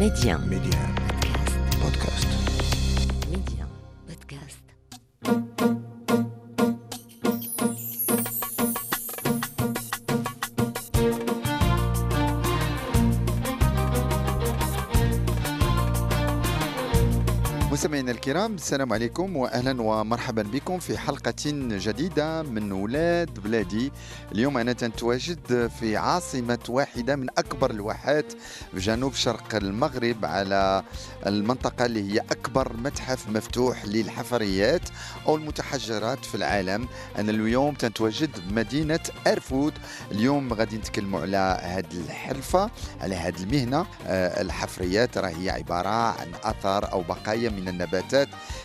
Média. Média. Podcast. Podcast. الكرام السلام عليكم واهلا ومرحبا بكم في حلقة جديدة من ولاد بلادي. اليوم أنا تنتواجد في عاصمة واحدة من أكبر الواحات في جنوب شرق المغرب على المنطقة اللي هي أكبر متحف مفتوح للحفريات أو المتحجرات في العالم. أنا اليوم تنتواجد بمدينه أرفود. اليوم غادي نتكلموا على هذه الحرفة على هذه المهنة. آه، الحفريات راه هي عبارة عن اثار أو بقايا من النباتات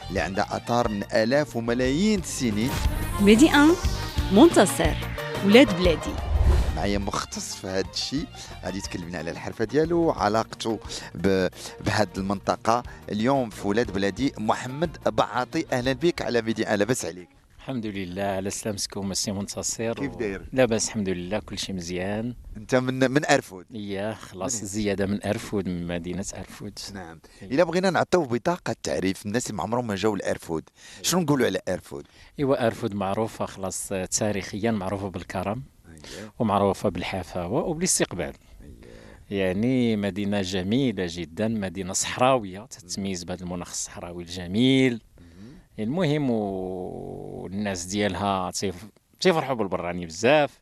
اللي عندها اثار من آلاف وملايين السنين. ميدي 1 منتصر ولاد بلادي. معايا مختص في هذا الشيء غادي يتكلمنا على الحرفة ديالو وعلاقته ب- بهذه المنطقة. اليوم في ولاد بلادي محمد بعاطي. أهلا بك على ميديا لاباس عليك. الحمد لله على سلامتكم السي منتصر. كيف داير؟ لاباس الحمد لله كل شيء مزيان. أنت من من أرفود. اياه خلاص؟ زيادة من أرفود من مدينة أرفود. نعم. إلا بغينا نعطيو بطاقة تعريف الناس اللي ما عمرهم ما جاوا لأرفود. شنو نقولوا على أرفود؟ إيوا أرفود معروفة خلاص تاريخيا معروفة بالكرم ومعروفة بالحفاوه وبالاستقبال. يعني مدينة جميلة جدا مدينة صحراوية تتميز بهذا المناخ الصحراوي الجميل. المهم والناس ديالها تيف- تيفرحوا بالبراني بزاف.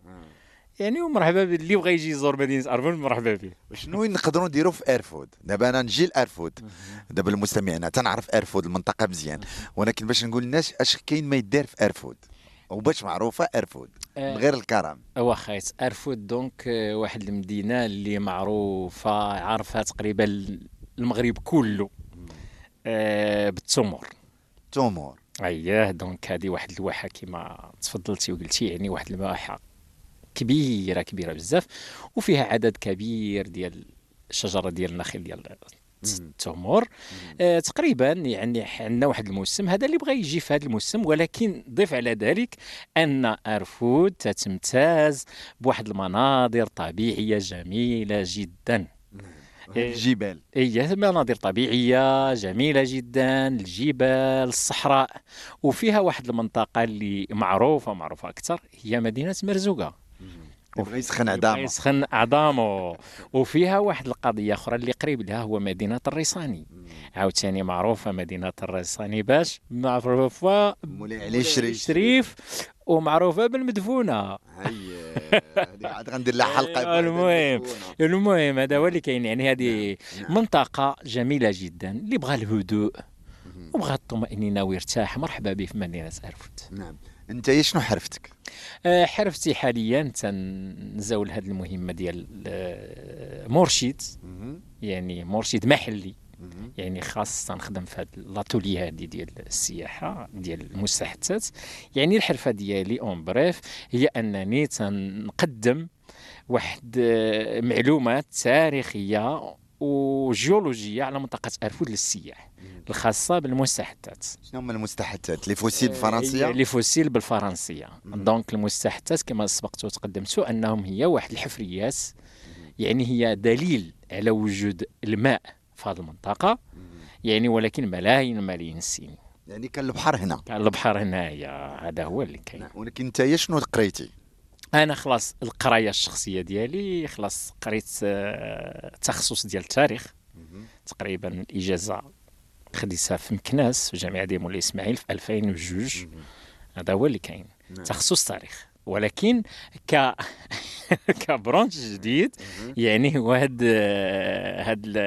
يعني ومرحبا ب- اللي بغى يجي يزور مدينة ارفود مرحبا به شنو نقدروا نديروا في ارفود دابا أنا نجي لارفود دابا المستمعين تنعرف ارفود المنطقة مزيان. ولكن باش نقول للناس أش كاين ما يدار في ارفود وباش معروفة ارفود آه، من غير الكرم. واخا ارفود donc آه، واحد المدينة اللي معروفة عارفها تقريبا المغرب كله. آه، بالتمور تومور اييه donc هذه واحد الواحة كما تفضلتي وقلتي يعني واحد الواحة كبيرة كبيرة بزاف وفيها عدد كبير ديال الشجرة ديال النخيل ديال التمور. آه تقريبا يعني عندنا واحد الموسم هذا اللي بغى يجي في هذا الموسم ولكن ضيف على ذلك أن أرفود تتمتاز بواحد المناظر طبيعية جميلة جدا. إيه. الجبال. هي مناظر طبيعية جميلة جدا الجبال الصحراء. وفيها واحد المنطقة اللي معروفة معروفة أكثر هي مدينة مرزوقة. يبغى يسخن عظامه يسخن أعظامه وفيها واحد القضية أخرى اللي قريب لها هو مدينة الريصاني. عاوتاني معروفة مدينة الريصاني باش معروفة مولاي علي الشريف شريف. هيا هذه عاد غندير لها حلقة أيوة، المهم. المهم هذا هو اللي كاين يعني هذه نعم. منطقة جميلة جدا اللي بغى الهدوء وبغى الطمأنينة ويرتاح. مرحبا به في مدينة أرفد نعم. انت شنو حرفتك؟ آه، حرفتي حاليا تنزاول هذه المهمة ديال آه، مرشد يعني مرشد محلي. يعني خاص تنخدم في هذه l'atelier هذه ديال السياحة ديال المستحدثات. يعني الحرفة ديالي en bref هي أنني تنقدم واحد آه، معلومات تاريخية وجيولوجيه على منطقة أرفود للسياح الخاصة بالمستحدثات. شنو هما المستحدثات؟ les fossiles هي الفرنسيه les fossiles بالفرنسية. donc المستحدثات كما سبقت وتقدمت أنهم هي واحد الحفريات يعني هي دليل على وجود الماء في هذه المنطقة يعني ولكن ملايين ملايين السنين. يعني كان البحر هنا. كان البحر هنايا هذا هو اللي كاين. نعم. ولكن انت شنو قريتي؟ أنا خلاص القراية الشخصية ديالي خلاص قريت آه، التخصص ديال التاريخ. تقريبا الإجازة خديتها في مكناس في جامعة ديال مولاي إسماعيل في 2002 هذا هو اللي كاين. نعم. تخصص تاريخ. ولكن ك ك branche جديد يعني هو هاد هاد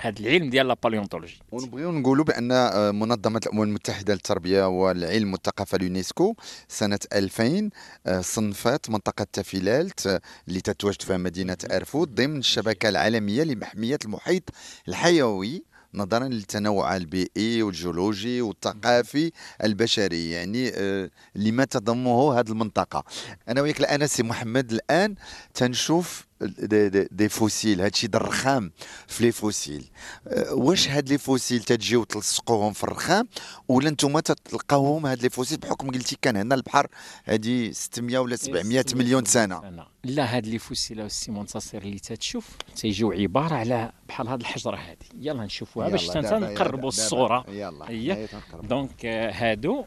هاد العلم ديال la paléontologie ونبغيو نقولوا بأن آه، منظمة الأمم المتحدة للتربية والعلم والثقافة اليونسكو سنة 2000 آه، صنفت منطقة تافيلالت آه، اللي تتواجد فيها مدينة أرفود ضمن الشبكة العالمية لمحمية المحيط الحيوي. نظرا للتنوع البيئي والجيولوجي والثقافي البشري يعني آه، لما تضمه هذه المنطقة. أنا وياك الآن سي محمد الآن تنشوف des, des, des fossiles هادشي الرخام في les fossiles أه، واش هاد les fossiles تتجيو تلصقوهم في الرخام ولا نتوما تلقاوهم هاد les fossiles بحكم قلتي كان هنا البحر هادي 600 ولا 700 مليون سنة. لا هاد les fossiles أ السي منتصر اللي تتشوف تيجيو عبارة على بحال هاد الحجرة هادي يلا نشوفوها باش تنقربوا الصورة يلا هي. تنقربوا. donc آه، هادو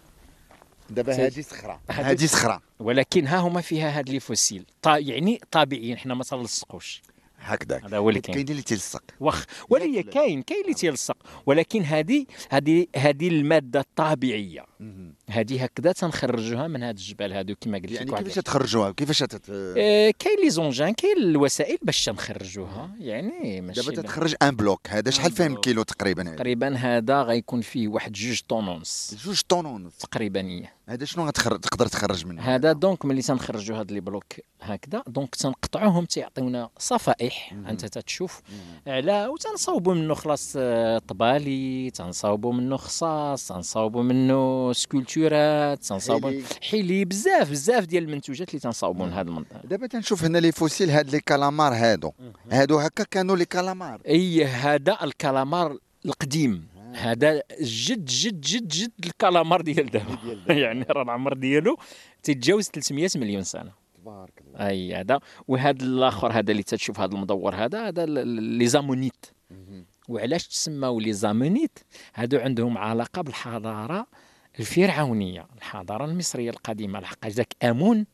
دابا هادي صخرة. هادي هادي صخرة. ولكن ها هما فيها هاد les fossiles. طا يعني طبيعيين حنا ما تلصقوش هكذاك. هذا هو اللي كاين. اللي تيلصق. واخ ولا كاين كاين اللي تيلصق. ولكن هذه هذه هذه المادة الطبيعية. هذه هكذا تنخرجوها من هاد الجبال هادو كما قلت يعني كيفاش تخرجوها؟ كيفاش تت... آه، كاين les engins كاين الوسائل باش تنخرجوها. يعني ماشي دابا تتخرج en bloc. هذا شحال فيه من bloc. كيلو تقريبا؟ هذا تقريبا هذا غيكون فيه واحد جوج tonnes ونص جوج tonnes ونص تقريبا هي. هذا شنو غتخرج تقدر تخرج منه؟ هذا donc ملي تنخرجوا هاد les blocs هكذا donc تنقطعوهم تيعطيونا صفائح. أنت تتشوف على وتنصاوبوا منه خلاص آه، طبالي تنصاوبوا منه خصاص تنصاوبوا منه sculpture ات تنصاوبوا حيلي. بزاف بزاف ديال المنتوجات اللي تنصاوبوا من هذا المنطقة دابا تنشوف هنا les fossiles هاد les calamars هادو. هادو هكا كانوا les calamars. اي هذا الكالامار القديم. هذا جد جد جد جد الكالامار ديال دابا. يعني راه العمر ديالو تيتجاوز 300 مليون سنة. تبارك الله. أي هذا. وهذا الآخر هذا اللي تتشوف هذا المدور هذا هذا les ammonites. وعلاش تسماو les ammonites؟ هادو عندهم علاقة بالحضارة الفرعونية الحضارة المصرية القديمة لحقاش ذاك آمون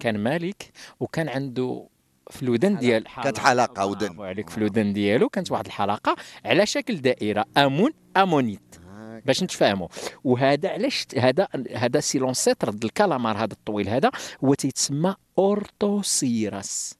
كان ملك وكان عنده في الودن ديال كانت حلقة ودن. عليك في الودن ديالو كانت واحد الحلقة على شكل دائرة. امون ammonite. باش نتفاهموا. وهذا علاش هذا هذا c'est l'ancêtre ديال الكالامار هذا الطويل هذا هو تيتسمى orthocéras.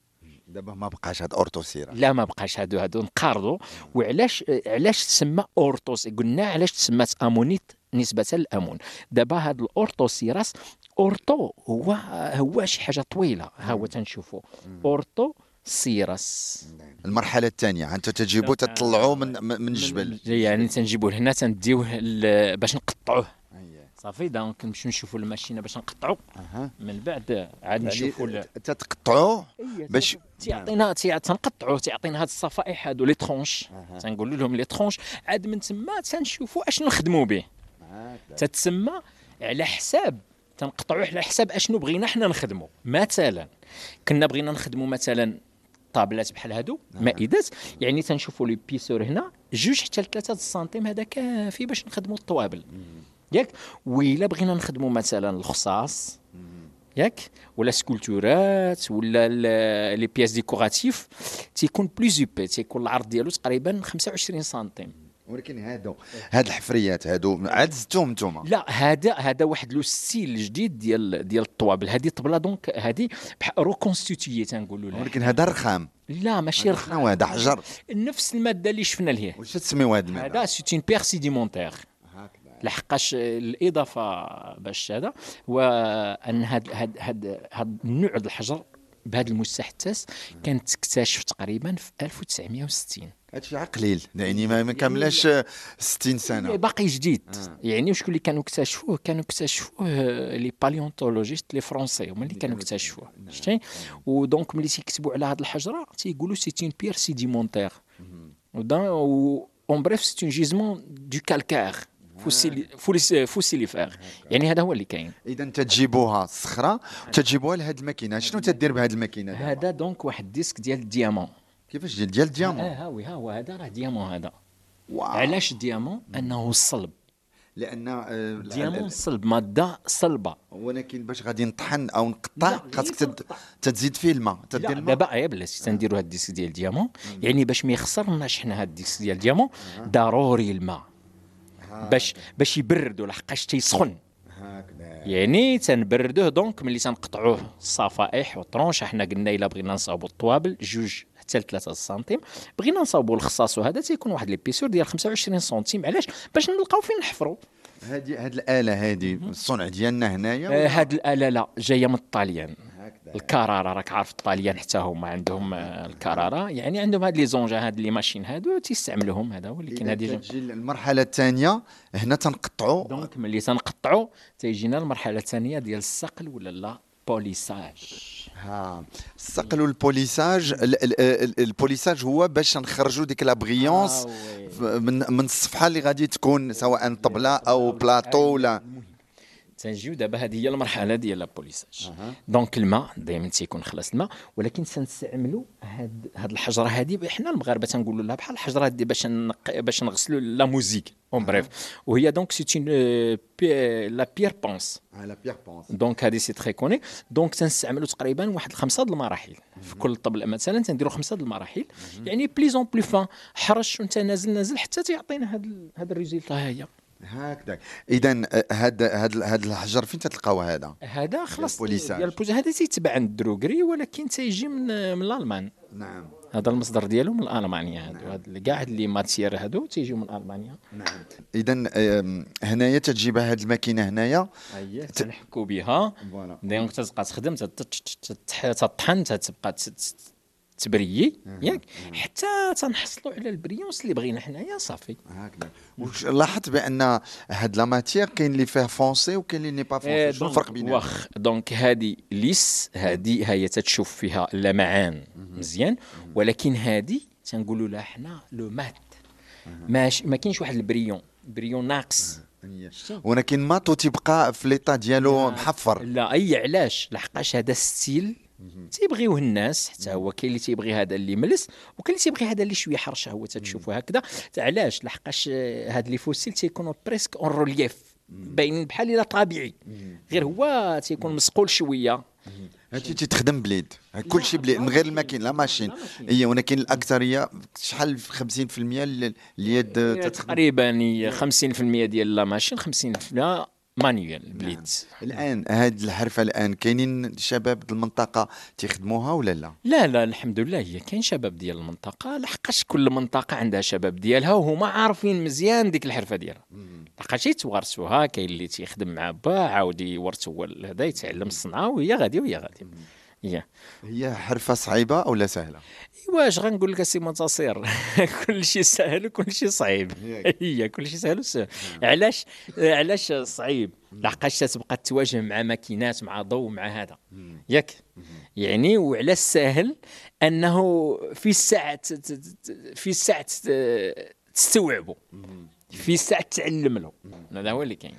دابا ما بقاش هاد orthocéras لا ما بقاش هادو. هادو انقرضوا وعلاش علاش تسمى orthocéras؟ قلنا علاش تسمات ammonite نسبة للأمون. دابا هاد ال orthocéras ortho هو هو شي حاجة طويلة. ها هو تنشوفوا orthocéras المرحلة الثانية أنتم تجيبوا تطلعوا من من الجبل يعني تنجيبوه هنا تنديوه باش نقطعوه. صافي donc نمشيو نشوفوا ال machine ة باش نقطعوا. من بعد عاد نشوفوا يعني ال- تتقطعوه باش تيعطينا تي- تنقطعوا تيعطينا هاد الصفائح هادو les tranches. تنقول لهم les tranches. عاد من تما تنشوفوا اشنو نخدموا به. تتسمى على حساب تنقطعوا على حساب اشنو بغينا حنا نخدموا مثلا كنا بغينا نخدموا مثلا table ات بحال هادو مائدات. يعني تنشوفوا l'épaisseur هنا جوج حتى لثلاثة السنتيم هذا كافي باش نخدموا الطوابل. ياك؟ وإلا بغينا نخدموا مثلا الخصاص ياك؟ ولا sculpture ات ولا les pièces décoratives تيكون plus épais تيكون العرض ديالو تقريبا 25 سنتيم. ولكن هادو هاد الحفريات هادو عاد زدتوهم نتوما. لا هذا هذا واحد le style جديد ديال ديال الطوابل. هذه طبلة donc هذه reconstituée تنقولوا لها. ولكن هذا رخام. لا ماشي رخام هذا حجر. نفس المادة اللي شفنا لهيه واش تسميو هاد الماء هذا c'est une pierre sédimentaire لحقاش الإضافة باش هذا هو ان هاد هاد هاد هاد النوع ديال الحجر بهذا المستحدث كانت تكتشف تقريبا في 1960 هادشي قليل يعني ما كاملاش 60 سنة. باقي جديد. يعني وشكون اللي كانوا اكتشفوه؟ كانوا اكتشفوه les paléontologistes les Français هما اللي كانوا اكتشفوه. شتي؟ و donc ملي تيكتبوا على هذه الحجرة تيقولوا c'est une pierre sédimentaire ودان en bref c'est un gisement de calcaire fossilifère يعني هذا هو اللي كاين. اذا تجيبوها صخرة تجيبوها لهاد الماكينة. شنو تدير بهاد الماكينة؟ هذا donc واحد disque ديال ال diamant. كيفاش ديال ديال ال diamant؟ آه ها oui ها هو هذا راه diamant هذا. علاش diamant؟ أنه صلب. لأن آه، diamant صلب مادة صلبة. ولكن باش غادي نطحن أو نقطع؟ خاصك تد... تزيد فيه الماء تدير لا الماء؟ دابا يا بلاتي تنديروا هاد ال disque ديال ال diamant. يعني باش ما يخسرناش حنا هاد ال disque ديال ال diamant ضروري الماء. باش باش يبردوا لحقاش تيسخن. هكذا. يعني تنبردوه donc ملي تنقطعوه الصفائح وال tranches حنا قلنا إلا بغينا نصاوبوا الطوابل جوج حتى لثلاثة سنتيم. بغينا نصاوبوا الخصاص وهذا تيكون واحد l'épaisseur ديال 25 سنتيم. علاش؟ باش نلقاو فين نحفروا. هذه هاد الآلة هذه الصنع ديالنا هنايا آه هاد الآلة لا جاية من الطاليان. الكرارة راك عارف الطاليان حتى هما عندهم آه، الكرارة. يعني عندهم هاد les engins هاد les machines هادو تيستعملوهم هذا إذا هادي تجي المرحله الثانية هنا تنقطعوا. donc ملي تنقطعوا تيجينا المرحله الثانية ديال الصقل ولا le polissage؟ ها استقلوا ال polissage ال- ال- ال- ال polissage هو باش نخرجوا ديك la brillance آه، من من الصفحة اللي غادي تكون سواء طبلة أو بلاطو ولا تنجيو دابا هذه هي المرحلة ديال la polissage donc الماء دائما تيكون خلاص الماء ولكن تنستعملوا هاد هاد الحجرة هذه حنا المغاربة تنقولوا لها بحال الحجرة هذه باش. باش نغسلوا la mosaïque. en bref. وهي donc c'est un la pierre ponce على pierre ponce donc هذه c'est très connu donc تنستعملوا تقريبا واحد خمسه د المراحل. في كل طبله مثلا تنديروا خمسة د المراحل. يعني plus en plus fine حرش وانت نازل نازل حتى تيعطينا هذا هذا ال résultat ها هي. هكذا اذا هاد هاد هاد الحجر فين تلقاو هذا؟ هذا خلاص. ديال هذا تيتباع عند ال droguerie ولكن تيجي من من الألمان. نعم. هذا المصدر ديالو من المانيا هادو. هاد كاع هاد لي matières هادو تيجيو من ألمانيا. نعم. اذا هنايا تجيب هاد الماكينة هنايا. أييه تنحكوا بها. donc تتبقى تخدم تطحن تتبقى تبريي ياك؟ حتى تنحصلوا على ال brillance اللي بغينا حنايا صافي. هكذا. لاحظت بأن هاد la matière كاين اللي فيه foncé وكاين اللي n'est pas إيه، foncé؟ شنو الفرق بينهم؟ واخ donc هذه ليس هذه هي تتشوف فيها اللمعان مزيان ولكن هذه تنقولوا لها حنا le mat. ماشي ما كاينش واحد ال brillant brillant ناقص. ولكن mat تيبقى في l'état ديالو محفر. لا أي علاش؟ لحقاش هذا style تيبغيوه الناس حتى هو كاين اللي تيبغي هذا اللي ملس وكاين اللي تيبغي هذا اللي شوية حرشة هو تتشوفوا هكذا. علاش؟ لحقاش آه، هاد les fossiles تيكونوا presque en relief باينين بحال إلا طبيعي. غير هو تيكون مسقول شوية. هادشي تيتخدم بليد. كل شيء بليد من غير الماكين la machine. هي ولكن الأكثرية شحال في 50% ال- اليد تقريبا هي 50% ديال la machine 50% manuel بليد الآن هاد الحرفة الآن كاينين الشباب د المنطقة تيخدموها ولا لا؟ لا لا الحمد لله هي كاين شباب ديال المنطقة لحقاش كل منطقة عندها شباب ديالها وهما عارفين مزيان ديك الحرفة ديالها. لحقاش يتوارثوها كاين اللي تيخدم مع با عاود يورث هو هذا يتعلم الصنعة وهي غاديه وهي غاديه هي. هي حرفة صعيبة ولا سهلة؟ ايوا اش غنقول لك أسي منتصر؟ كل شيء سهل وكل شيء صعيب. هي كل شيء سهل وسهل. علاش؟ علاش صعيب؟ لحقاش تتبقى تواجه مع ماكينات مع ضوء مع هذا. ياك؟ يعني وعلاش ساهل أنه في الساعة في الساعة تستوعبه في الساعة تعلم له. هذا هو اللي كاين.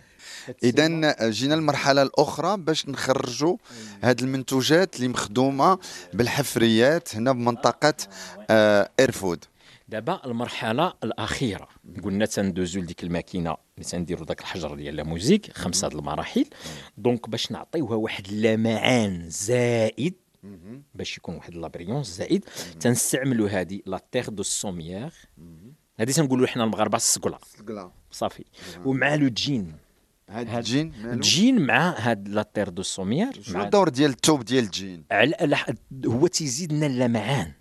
اذا جينا المرحله الأخرى باش نخرجوا هاد المنتوجات اللي مخدومة بالحفريات هنا بمنطقة آه إيرفود. دابا المرحلة الأخيرة. قلنا تندوزو لديك الماكينة اللي تنديروا داك الحجر ديال la mosaïque خمسة د المراحل. donc باش نعطيوها واحد اللمعان زائد باش يكون واحد la brillance زائد تنستعملوا هذه la terre de Sommières. هذه تنقولوا حنا المغاربة السقله صافي. ومع le jean. هاد ال jean؟ ال jean مع هاد la terre de Sommières شنو الدور ديال الثوب ديال الجين؟ على هو تيزيد لنا اللمعان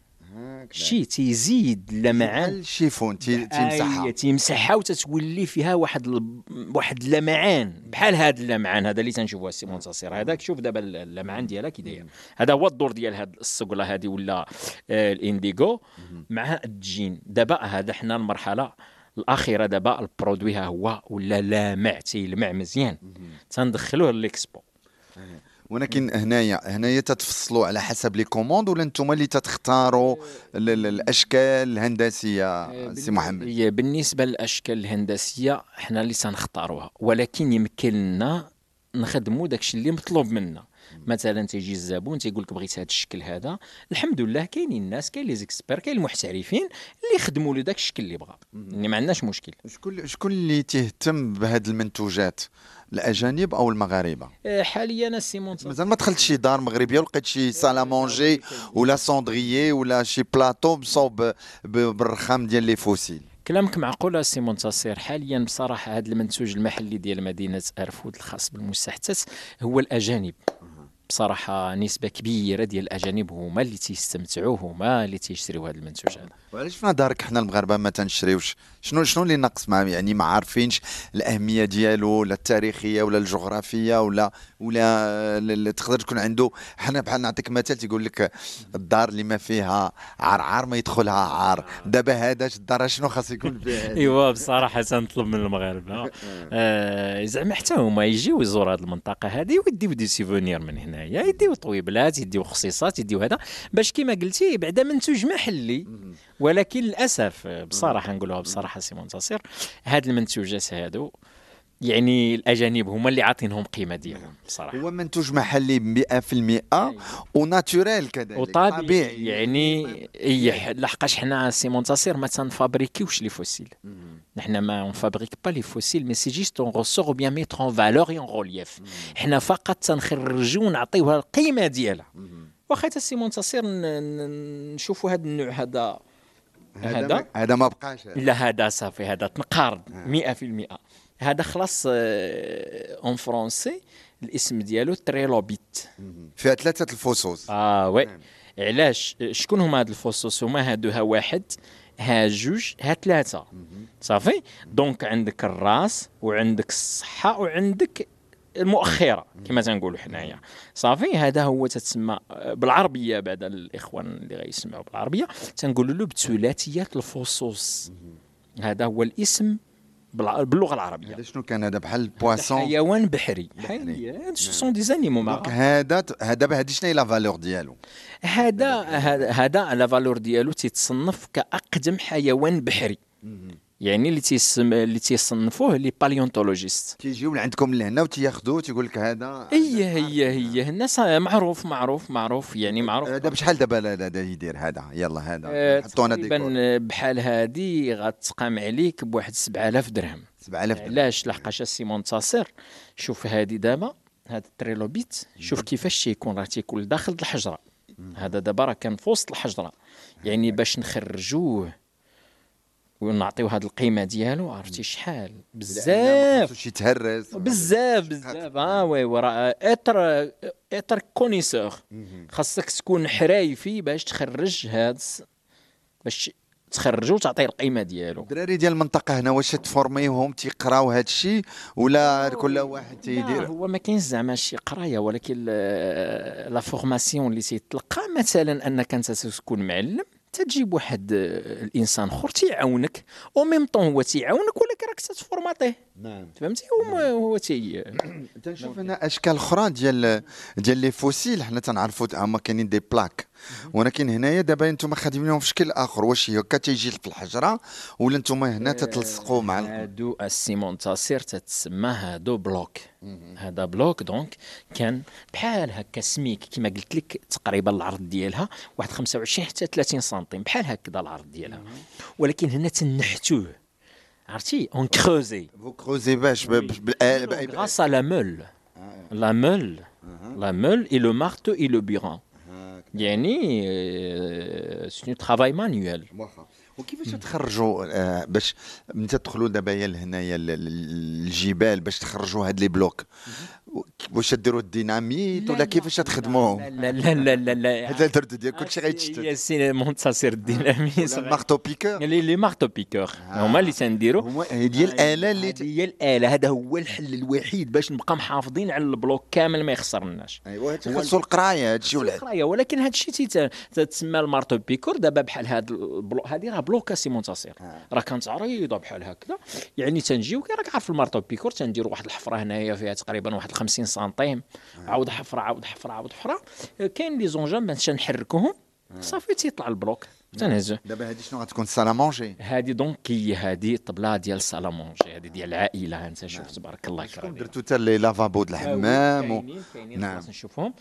شي تيزيد اللمعان. ال chiffon تيمسحها؟ تيمسحها وتتولي فيها واحد ال... واحد اللمعان. بحال هذا اللمعان هذا اللي تنشوفوه السي منتصر. هذاك شوف دابا اللمعان ديالها كي داير. هذا هو الدور ديال هاد السقلة هذه ولا آه ال indigo مع الجين. دابا هذا حنا المرحلة الأخيرة دابا ال produit ها هو ولا لامع تيلمع مزيان. تندخلوه l'expo ولكن هنايا هنايا تتفصلوا على حسب les commandes ولا أنتم اللي تتختاروا ال- ال- الأشكال الهندسية سي محمد؟ هي بالنسبة للأشكال الهندسية حنا اللي تنختاروها. ولكن يمكن لنا نخدموا داكشي اللي مطلوب منا. مثلا تيجي الزبون تيقول لك بغيت هذا الشكل هذا الحمد لله كاينين الناس كاين لي زيكسبير كاين المحترفين اللي يخدموا له داك الشكل اللي بغا. يعني ما عندناش مشكل. شكون شكون اللي تهتم بهاد المنتوجات؟ الأجانب أو المغاربة؟ آه، حاليا السي منتصر مازال ما دخلت شي دار مغربية ولقيت شي salle à manger ولا cendrier ولا شي بلاطو مصوب بالرخام ديال les fossiles كلامك معقول السي منتصر حاليا بصراحة هذا المنتوج المحلي ديال مدينة أرفود الخاص بالمستحدث هو الأجانب. بصراحة نسبة كبيرة ديال الاجانب هما اللي تيستمتعوا هما اللي تيشتريوا هذا المنتوج هذا وعلاش في نظرك حنا المغاربة ما تنشريوش؟ شنو شنو اللي ناقص معاه يعني ما عارفينش الأهمية ديالو لا التاريخية ولا الجغرافية ولا ولا تقدر تكون عنده حنا بحال نعطيك مثال تيقول لك الدار اللي ما فيها عرعر ما يدخلها عار. دابا هذا الدار شنو خاص يكون فيها أيوا بصراحة تنطلب من المغاربة. آه زعما حتى هما يجيو يزوروا هذه المنطقة هذه ويديو دي سيفونير من هنايا يديو طويبلات يديو خصيصات يديو هذا. باش كما قلتي بعدا منتوج محلي ولكن للأسف بصراحة نقولوها بصراحة سي منتصر هاد المنتوجات هادو يعني الأجانب هما اللي عاطينهم قيمة ديالهم بصراحة. هو منتوج محلي 100% و naturel كذلك وطبيعي يعني إيه لحقاش حنا سي منتصر ما تنفابريكيوش les fossiles. نحن ما on fabrique pas les fossiles mais c'est juste on ressort bien mettre en valeur en relief حنا فقط تنخرجوا ونعطيوها القيمة ديالها. واخا حتى سي منتصر نشوفوا هذا النوع هذا هذا هذا؟ ما- بقاش. لا هذا صافي هذا تنقارض 100% هذا خلاص en français الاسم ديالو trilobite فيها ثلاثة الفصوص. ah oui. علاش؟ شكون هما هاد الفصوص؟ هما هادو ها واحد ها جوج ها ثلاثة. صافي؟ donc عندك الراس وعندك الصحة وعندك المؤخرة كما تنقولوا حنايا. صافي؟ هذا هو تتسمى آه، بالعربية بعد الإخوان اللي غيسمعوا بالعربية تنقولوا له بثلاثيات الفصوص. هذا هو الاسم باللغة العربية. هذا شنو كان؟ هذا بحال ال poisson؟ حيوان بحري. حيوان sont des animaux donc هذا هذا دابا هذه شنو هي la valeur ديالو؟ هذا هذا هذا la valeur ديالو تيتصنف كأقدم حيوان بحري. يعني اللي تيسم اللي تيصنفوه les paléontologistes تيجيو لعندكم لهنا وتياخذوه تيقول لك هذا هي هي هي الناس معروف معروف معروف يعني معروف. هذا بشحال دابا لا- لا- لا يدير هذا؟ يلا هذا. آه، حطونا تقريبا بحال هادي غتقام عليك بواحد 7000 درهم. 7000 درهم. علاش؟ لحقاش السي منتصر شوف هادي دابا هاد trilobite. شوف كيفاش تيكون راه تيكون داخل الحجرة. هذا دابا راه كان في وسط الحجرة. يعني باش نخرجوه ونعطيو هاد القيمة ديالو عرفتي شحال؟ بزاف. خصوش يتهرس. بزاف بزاف. آه oui وراه être être connaisseur. خاصك تكون حرايفي باش تخرج هاد باش تخرجو وتعطيه القيمة ديالو. الدراري ديال المنطقة هنا واش ت formerيوهم تيقراو هذا الشيء ولا كل واحد تيدير؟ هو ما كاينش زعما شي قراية ولكن la formation اللي تيتلقى مثلا أنك أنت تكون معلم. تجيب واحد آه، الإنسان آخر تيعاونك au même temps هو تيعاونك ولكن راك تت formerاتيه. نعم. فهمتي هو هو تي تنشوف هنا أشكال أخرى ديال ديال les fossiles. حنا تنعرفوا هما كاينين des plaques. ولكن هنايا دابا أنتم خادمينهم في شكل آخر. واش هكا تيجي في الحجرة ولا أنتم هنا تتلصقوا مع هادو السي منتصر تتسمى هادو bloc. هذا bloc donc كان بحال هكا سميك كما قلت لك تقريبا العرض ديالها واحد 25 حتى 30 centimes. بحال هكذا العرض ديالها. ولكن هنا تنحتوه. عرفتي on creuser faut creuser باش ب- ب- بال- grâce la meule la meule la meule et le marteau et le burin يعني c'est travail manuel واخا وكيفاش تخرجوا آه، باش من تدخلوا دابا يا لهنايا ل- ل- الجبال باش تخرجوا هاد les blocs و- واش ديروا الديناميت ولا كيفاش تخدموهم؟ لا لا لا لا لا هذا الدرد ديال كلشي غيتشتت سي منتصر الديناميس ال marteau-piqueur les les marteaux-piqueurs هما اللي تنديروا هما هي ديال الآلة اللي هي الآلة. هذا هو الحل الوحيد باش نبقى محافظين على ال bloc كامل ما يخسرناش. ايوا هادشي خاصو القراية هادشي ولا القراية. ولكن تيت- تتسمى ال marteau-piqueur. دابا بحال هاد ال bloc هذه راه بلوكا سي منتصر. راه كانت عريضة بحال هكذا. يعني تنجيو كي راك عارف ال marteau-piqueur تنديروا واحد الحفرة هنايا فيها تقريبا واحد 50 سنتيم عاود حفرة عاود حفرة عاود حفرة. كاين les engins باش نحركوهم. صافي تيطلع ال bloc. تنهزه دابا هادي شنو غتكون salle à manger هذه donc هي هذه الطبله ديال salle à manger هذه ديال العائله انت شوف تبارك الله كريم درتو حتى les lavabos د الحمام و... كاينين كاينين نعم. نشوفهم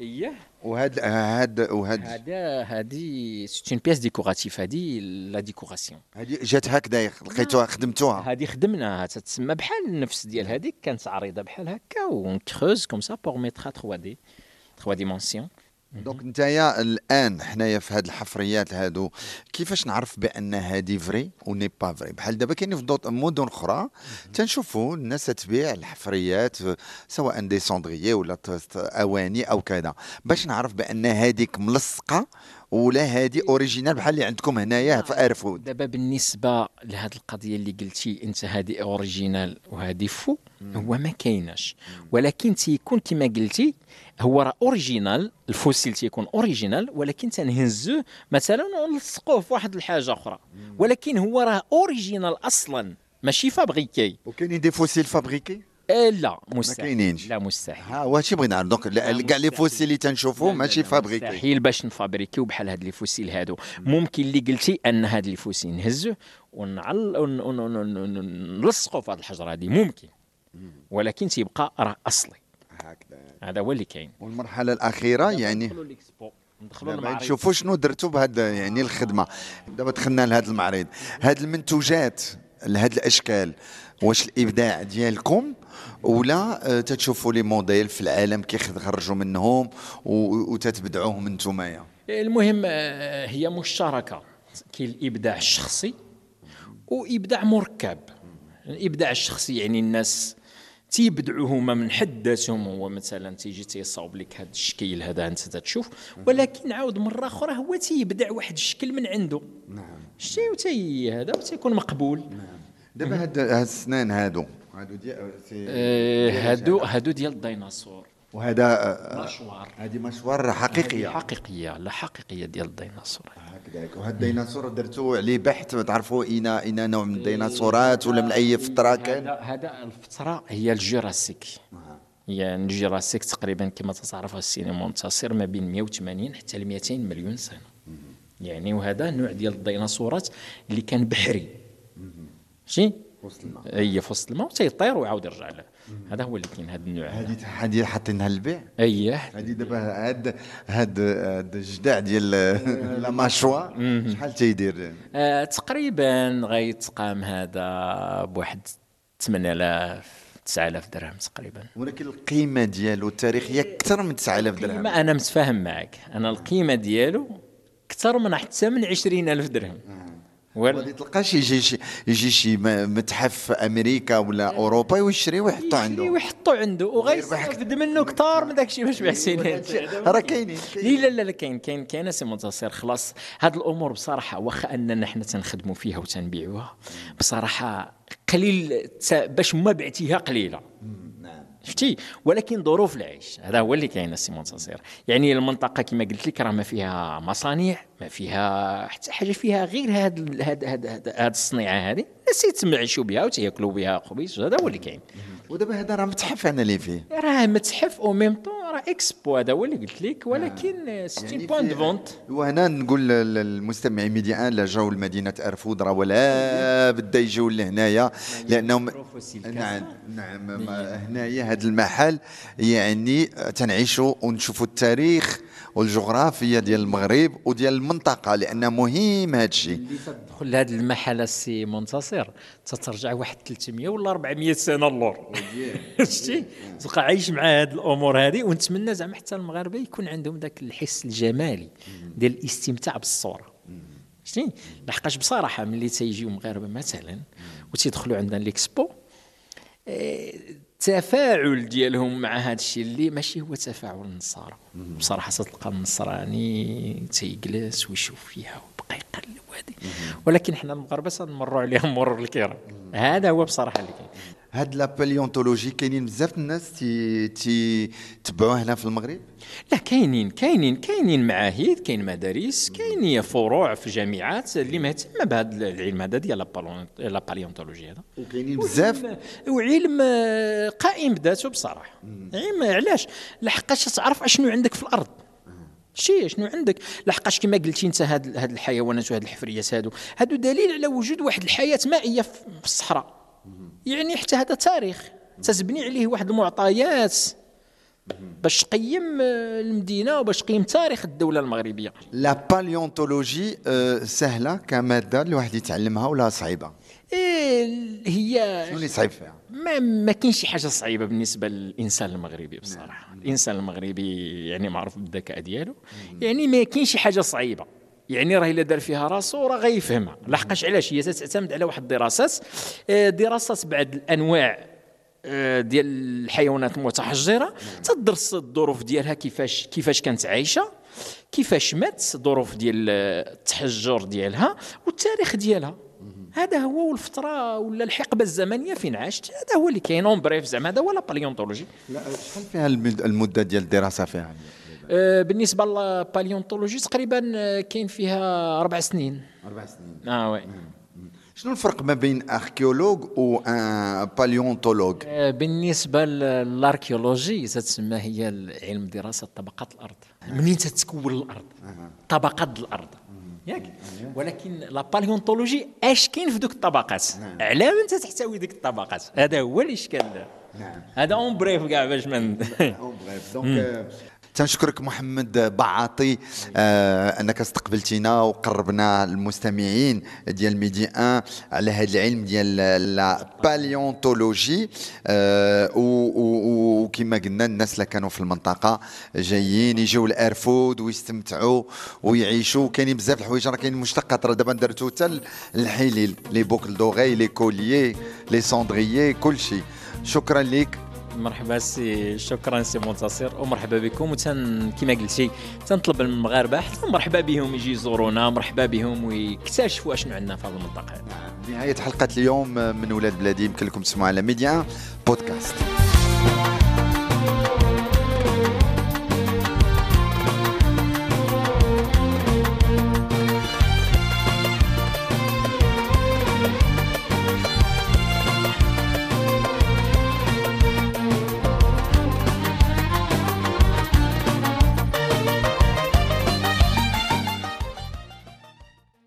اييه وهاد هاد وهاد هذا هذه c'est une pièce décorative هذه la décoration هادي جات هكذا لقيتوها خدمتوها هذه خدمناها تتسمى بحال النفس ديال هذيك كانت عريضه بحال هكا ونكروز comme ça pour mettre à 3D 3 dimensions donc نتايا الآن حنايا في هاد الحفريات هادو كيفاش نعرف بأن هادي vrai ou n'est pas vrai؟ بحال دابا كاينين في دوط- مدن أخرى تنشوفوا الناس تبيع الحفريات سواء des cendriers ولا أواني أو كذا. باش نعرف بأن هذيك ملصقة ولا هذه originale بحال اللي عندكم هنايا في ارفود دابا بالنسبة لهذه القضية اللي قلتي أنت هذه originale وهذه faux هو ما كايناش. ولكن تيكون كما قلتي هو راه original ال fossile تيكون original ولكن تنهزوه مثلا ونلصقوه في واحد الحاجة أخرى. ولكن هو راه original أصلا ماشي fabriqué. وكاينين des fossiles fabriqués؟ لا مستحيل. لا مستحيل ها واشي بغينا نعرف. donc كاع les fossiles اللي تنشوفوهم ماشي fabriqués. مستحيل باش ن fabriquerيو بحال هاد les fossiles هادو. ممكن اللي قلتي أن هاد les fossiles نهزوه ونعل ون- ون- ون- ون- نلصقوا في هاد الحجرة هادي. ممكن. ولكن تيبقى راه أصلي. هكذا. هذا هو اللي كاين. والمرحلة الأخيرة يعني ندخلوا نشوفوا شنو درتوا بهذا يعني الخدمة. دابا دخلنا لهذا المعرض. هاد المنتوجات لهاد الأشكال واش الإبداع ديالكم ولا آه، تتشوفوا لي موديل في العالم كيخرجوا منهم وتتبدعوهم انتمايا المهم آه، هي مشتركة. كاين الإبداع الشخصي وابداع مركب. الإبداع الشخصي يعني الناس تيبدعوا هما من حد ذاتهم. هو مثلا تيجي تيصاوب لك هذا الشكل هذا أنت تتشوف ولكن عاود مرة أخرى هو تيبدع واحد الشكل من عنده. نعم. شتي وتي هذا وتيكون مقبول. دابا هاد هاد السنان هادو هادو ديال آه، هادو هادو ديال الديناصور. وهذا آه، مشوار. هذه مشوار حقيقية. حقيقية لا حقيقية ديال الديناصور. هكذاك. وهاد الديناصور درتوا عليه بحث تعرفوا اين اين نوع من الديناصورات ولا من أي فترة كان؟ هذا الفترة هي الجوراسيك هي الجوراسيك تقريبا كما تعرف السينما منتصر ما بين 180 حتى ل 200 مليون سنة. يعني وهذا نوع ديال الديناصورات اللي كان بحري. شي وسط الماء. هي في وسط الماء تيطير ويعاود يرجع له. هذا هو اللي كاين هذا النوع هذه هذه حاطينها للبيع اييه هذه دابا هاد هاد هاد الجدع ديال لا ماشوا شحال تيدير؟ آه تقريبا غيتقام هذا بواحد 8000 9000 درهم تقريبا. ولكن القيمة ديالو التاريخية أكثر من 9000 درهم. أنا متفاهم معك. أنا القيمة ديالو أكثر من حتى من 20000 درهم. ما ولا تلقاش يجي شي يجي شي متحف في أمريكا ولا أوروبا ويشري ويحطو يشري عنده ويحطوا عنده وغيستافد منه أكثر من داك الشيء باش بحسين راه كاينين لا لا لا كاين كاين كاين سي منتصر. خلاص هاد الأمور بصراحة واخا أننا حنا تنخدموا فيها وتنبيعوها بصراحة قليل باش ما بعتيها قليلة. شفتي؟ ولكن ظروف العيش هذا هو اللي كاين السي منتصر يعني المنطقة كما قلت لك راه ما فيها مصانع ما فيها حتى حاجة فيها غير هاد هاد هاد هاد, هاد الصنيعة هذه الناس يتمعشوا بها وتياكلوا بها خبيز هذا هو اللي كاين. ودابا هذا راه متحف أنا اللي فيه. راه متحف au même temps راه إكسبو هذا هو اللي قلت لك ولكن c'est يعني point de vente وهنا نقول للمستمعين ميديا ان لا جاوا لمدينة ارفود راه ولا بدا يجيو لهنايا لانهم نعم نعم هنايا هذا المحل يعني تنعيشوا ونشوفوا التاريخ. والجغرافيا ديال المغرب وديال المنطقة لأن مهم هذا الشيء اللي تدخل لهذا المحل السي منتصر تترجع واحد 300 ولا 400 سنة اللور. شتي؟ تبقى عايش مع هاد الأمور هذه ونتمنى زعما حتى المغاربة يكون عندهم ذاك الحس الجمالي ديال الاستمتاع بالصورة. شتي؟ لحقاش بصراحة ملي تيجيو مغاربة مثلا وتيدخلوا عندنا l'expo آه، التفاعل ديالهم مع هذا الشيء اللي ماشي هو تفاعل النصارى. بصراحة تلقى النصراني تيجلس ويشوف فيها ويبقى يقلب وهذه ولكن حنا المغاربة تنمروا عليهم مرور الكرام. هذا هو بصراحة اللي كاين. هاد la paléontologie كاينين بزاف الناس تي تي تبعوه هنا في المغرب؟ لا كاينين كاينين كاينين معاهد كاين مدارس كاين فروع في جامعات اللي مهتمه بهذا العلم. هذا ديال la paléon- la paléontologie هذا. وكاينين بزاف. وعلم آه، قائم بذاته بصراحة. علم علاش؟ لحقاش تعرف أشنو عندك في الأرض. شي شنو عندك؟ لحقاش كما قلتي أنت هاد هاد الحيوانات وهاد الحفريات هادو. هادو دليل على وجود واحد الحياة مائية في الصحراء. يعني حتى هذا تاريخ. تتبني عليه واحد المعطيات. باش تقيم آه، المدينة وباش تقيم تاريخ الدولة المغربية. لا باليونتولوجي آه، سهلة كمادة الواحد يتعلمها ولا صعيبة؟ إيه هي شنو اللي صعيب فيها؟ ما ما كاينش شي حاجة صعيبة بالنسبة للإنسان المغربي بصراحة. الإنسان المغربي يعني معروف بالذكاء ديالو. يعني ما كاينش شي حاجة صعيبة. يعني راه إلا دار فيها راسو راه غيفهمها. لحقاش علاش؟ هي تعتمد على واحد الدراسات آه، دراسات بعد الأنواع آه، ديال الحيوانات المتحجرة. تدرس الظروف ديالها كيفاش كيفاش كانت عايشة كيفاش مات ظروف ديال التحجر ديالها والتاريخ ديالها. هذا هو والفترة ولا الحقبة الزمنية فين عاشت. هذا هو اللي كاين en bref زعما هذا هو la paléontologie لا شحال فيها المد- المدة ديال الدراسة فيها؟ آه، بالنسبة لل paléontologie تقريبا آه، كاين فيها أربع سنين. أربع سنين. آه oui. شنو الفرق ما بين archéologue و paléontologue آه، بالنسبة لل archéologie تتسمى هي علم دراسة طبقات الأرض. منين تتكون الأرض؟ طبقات الأرض. ياك. ولكن la paléontologie اش كاين في دوك الطبقات؟ على من تحتوي ديك الطبقات؟ هذا هو الإشكال. هذا en bref كاع باش من donc تنشكرك محمد بعاطي آه أنك استقبلتينا وقربنا المستمعين ديال ميدي 1 على هذا العلم ديال la paléontologie آه وكما قلنا الناس اللي كانوا في المنطقة جايين يجيو لأرفود ويستمتعوا ويعيشوا. كاينين بزاف الحوايج راه كاين مشتقات راه دابا درتو حتى الحليل les boucles d'oreilles les colliers les cendriers كل شيء شكرا لك مرحبا سي شكرا سي منتصر ومرحبا بكم. وتن كما قلتي تنطلب من المغاربة حتى مرحبا بهم يجي يزورونا مرحبا بهم ويكتشفوا أشنو عندنا في هذه المنطقة. نهاية حلقة اليوم من ولاد بلادي يمكن لكم تسمعوا على ميديا بودكاست.